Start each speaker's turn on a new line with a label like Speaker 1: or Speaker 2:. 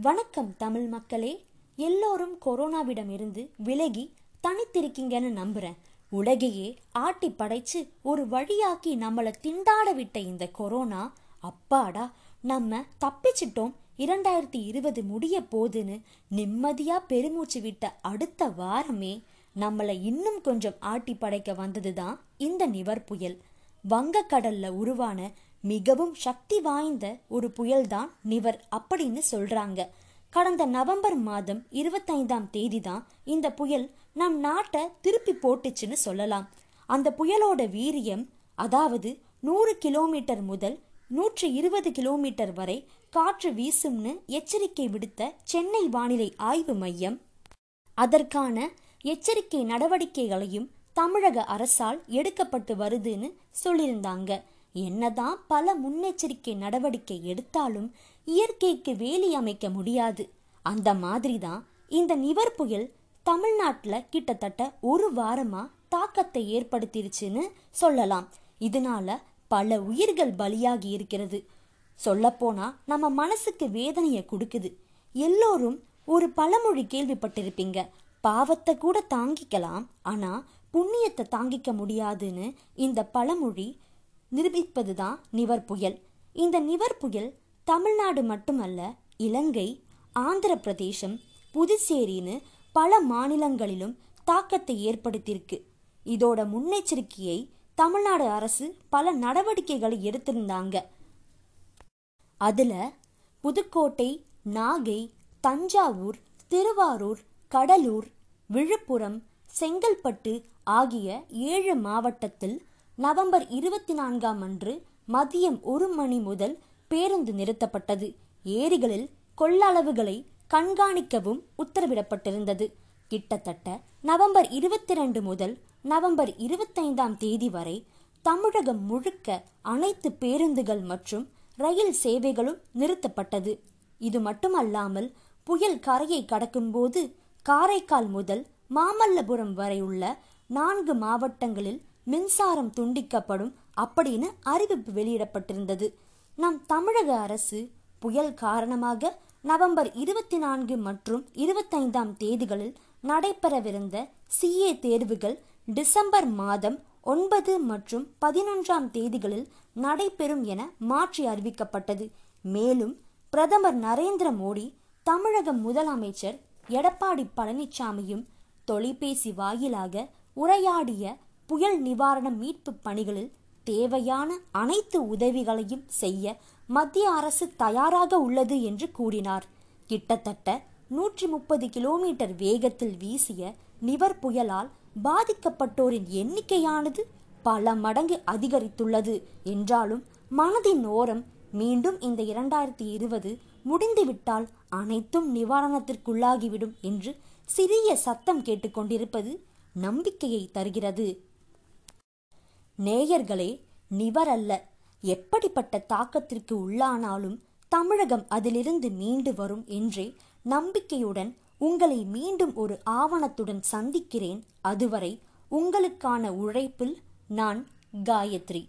Speaker 1: வணக்கம் தமிழ் மக்களே. எல்லோரும் கொரோனாவிடம் இருந்து விலகி தனித்திருக்கீங்கன்னு நம்புறேன். உலகையே ஆட்டி படைச்சு ஒரு வழியாக்கி நம்மளை திண்டாட விட்ட இந்த கொரோனா அப்பாடா நம்ம தப்பிச்சிட்டோம். இரண்டாயிரத்தி இருபது முடிய போதுன்னு நிம்மதியா பெருமூச்சு விட்ட அடுத்த வாரமே நம்மளை இன்னும் கொஞ்சம் ஆட்டி படைக்க வந்ததுதான் இந்த நிவர் புயல். வங்கக்கடல்ல உருவான மிகவும் சக்தி வாய்ந்த ஒரு புயல்தான் நிவர் அப்படின்னு சொல்றாங்க. கடந்த நவம்பர் மாதம் இருபத்தைந்தாம் தேதி தான் இந்த புயல் நம் நாட்டை திருப்பி போட்டுச்சுன்னு சொல்லலாம். அந்த புயலோட வீரியம் அதாவது நூறு கிலோமீட்டர் முதல் நூற்றி இருபது கிலோமீட்டர் வரை காற்று வீசும்னு எச்சரிக்கை விடுத்த சென்னை வானிலை ஆய்வு மையம். அதற்கான எச்சரிக்கை நடவடிக்கைகளையும் தமிழக அரசால் எடுக்கப்பட்டு வருதுன்னு சொல்லியிருந்தாங்க. என்னதான் பல முன்னெச்சரிக்கை நடவடிக்கை எடுத்தாலும் இயற்கைக்கு வேலி அமைக்க முடியாது. அந்த மாதிரி தான் இந்த நிவர் புயல் தமிழ்நாட்டில் கிட்டத்தட்ட ஒரு வாரமா தாக்கத்தை ஏற்படுத்திருச்சுன்னு சொல்லலாம். இதனால பல உயிர்கள் பலியாகி இருக்கிறது. சொல்லப்போனா நம்ம மனசுக்கு வேதனையை கொடுக்குது. எல்லோரும் ஒரு பழமொழி கேள்விப்பட்டிருப்பீங்க. பாவத்தை கூட தாங்கிக்கலாம். ஆனா புண்ணியத்தை தாங்கிக்க முடியாதுன்னு இந்த பழமொழி நிரூபிப்பது தான் நிவர் புயல். இந்த நிவர் புயல் தமிழ்நாடு மட்டுமல்ல இலங்கை ஆந்திர பிரதேசம் புதுச்சேரின்னு பல மாநிலங்களிலும் தாக்கத்தை ஏற்படுத்தியிருக்கு. இதோட முன்னெச்சரிக்கையை தமிழ்நாடு அரசு பல நடவடிக்கைகளை எடுத்திருந்தாங்க. அதில் புதுக்கோட்டை நாகை தஞ்சாவூர் திருவாரூர் கடலூர் விழுப்புரம் செங்கல்பட்டு ஆகிய ஏழு மாவட்டத்தில் நவம்பர் இருபத்தி நான்காம் அன்று மதியம் ஒரு மணி முதல் பேருந்து நிறுத்தப்பட்டது. ஏரிகளில் கொள்ளளவுகளை கண்காணிக்கவும் உத்தரவிடப்பட்டிருந்தது. கிட்டத்தட்ட நவம்பர் இருபத்தி ரெண்டு முதல் நவம்பர் இருபத்தைந்தாம் தேதி வரை தமிழகம் முழுக்க அனைத்து பேருந்துகள் மற்றும் ரயில் சேவைகளும் நிறுத்தப்பட்டது. இது மட்டுமல்லாமல் புயல் கரையை கடக்கும்போது காரைக்கால் முதல் மாமல்லபுரம் வரை உள்ள நான்கு மாவட்டங்களில் மின்சாரம் துண்டிக்கப்படும் அப்படின்னு அறிவிப்பு வெளியிடப்பட்டிருந்தது. நம் தமிழக அரசு புயல் காரணமாக நவம்பர் இருபத்தி நான்கு மற்றும் இருபத்தைந்தாம் தேதிகளில் நடைபெறவிருந்த சிஏ தேர்வுகள் டிசம்பர் மாதம் ஒன்பது மற்றும் பதினொன்றாம் தேதிகளில் நடைபெறும் என மாற்றி அறிவிக்கப்பட்டது. மேலும் பிரதமர் நரேந்திர மோடி தமிழக முதலமைச்சர் எடப்பாடி பழனிசாமியும் தொலைபேசி வாயிலாக உரையாடிய புயல் நிவாரண மீட்பு பணிகளில் தேவையான அனைத்து உதவிகளையும் செய்ய மத்திய அரசு தயாராக உள்ளது என்று கூறினார். கிட்டத்தட்ட நூற்றி முப்பது கிலோமீட்டர் வேகத்தில் வீசிய நிவர் புயலால் பாதிக்கப்பட்டோரின் எண்ணிக்கையானது பல மடங்கு அதிகரித்துள்ளது என்றாலும் மனதின் ஓரம் மீண்டும் இந்த இரண்டாயிரத்தி இருபது முடிந்துவிட்டால் அனைத்தும் நிவாரணத்திற்குள்ளாகிவிடும் என்று சிறிய சத்தம் கேட்டுக்கொண்டிருப்பது நம்பிக்கையை தருகிறது. நேயர்களே நிவரல்ல. எப்படிப்பட்ட தாக்கத்திற்கு உள்ளானாலும் தமிழகம் அதிலிருந்து மீண்டு வரும் என்றே நம்பிக்கையுடன் உங்களை மீண்டும் ஒரு ஆவணத்துடன் சந்திக்கிறேன். அதுவரை உங்களுக்கான உழைப்பில் நான் காயத்ரி.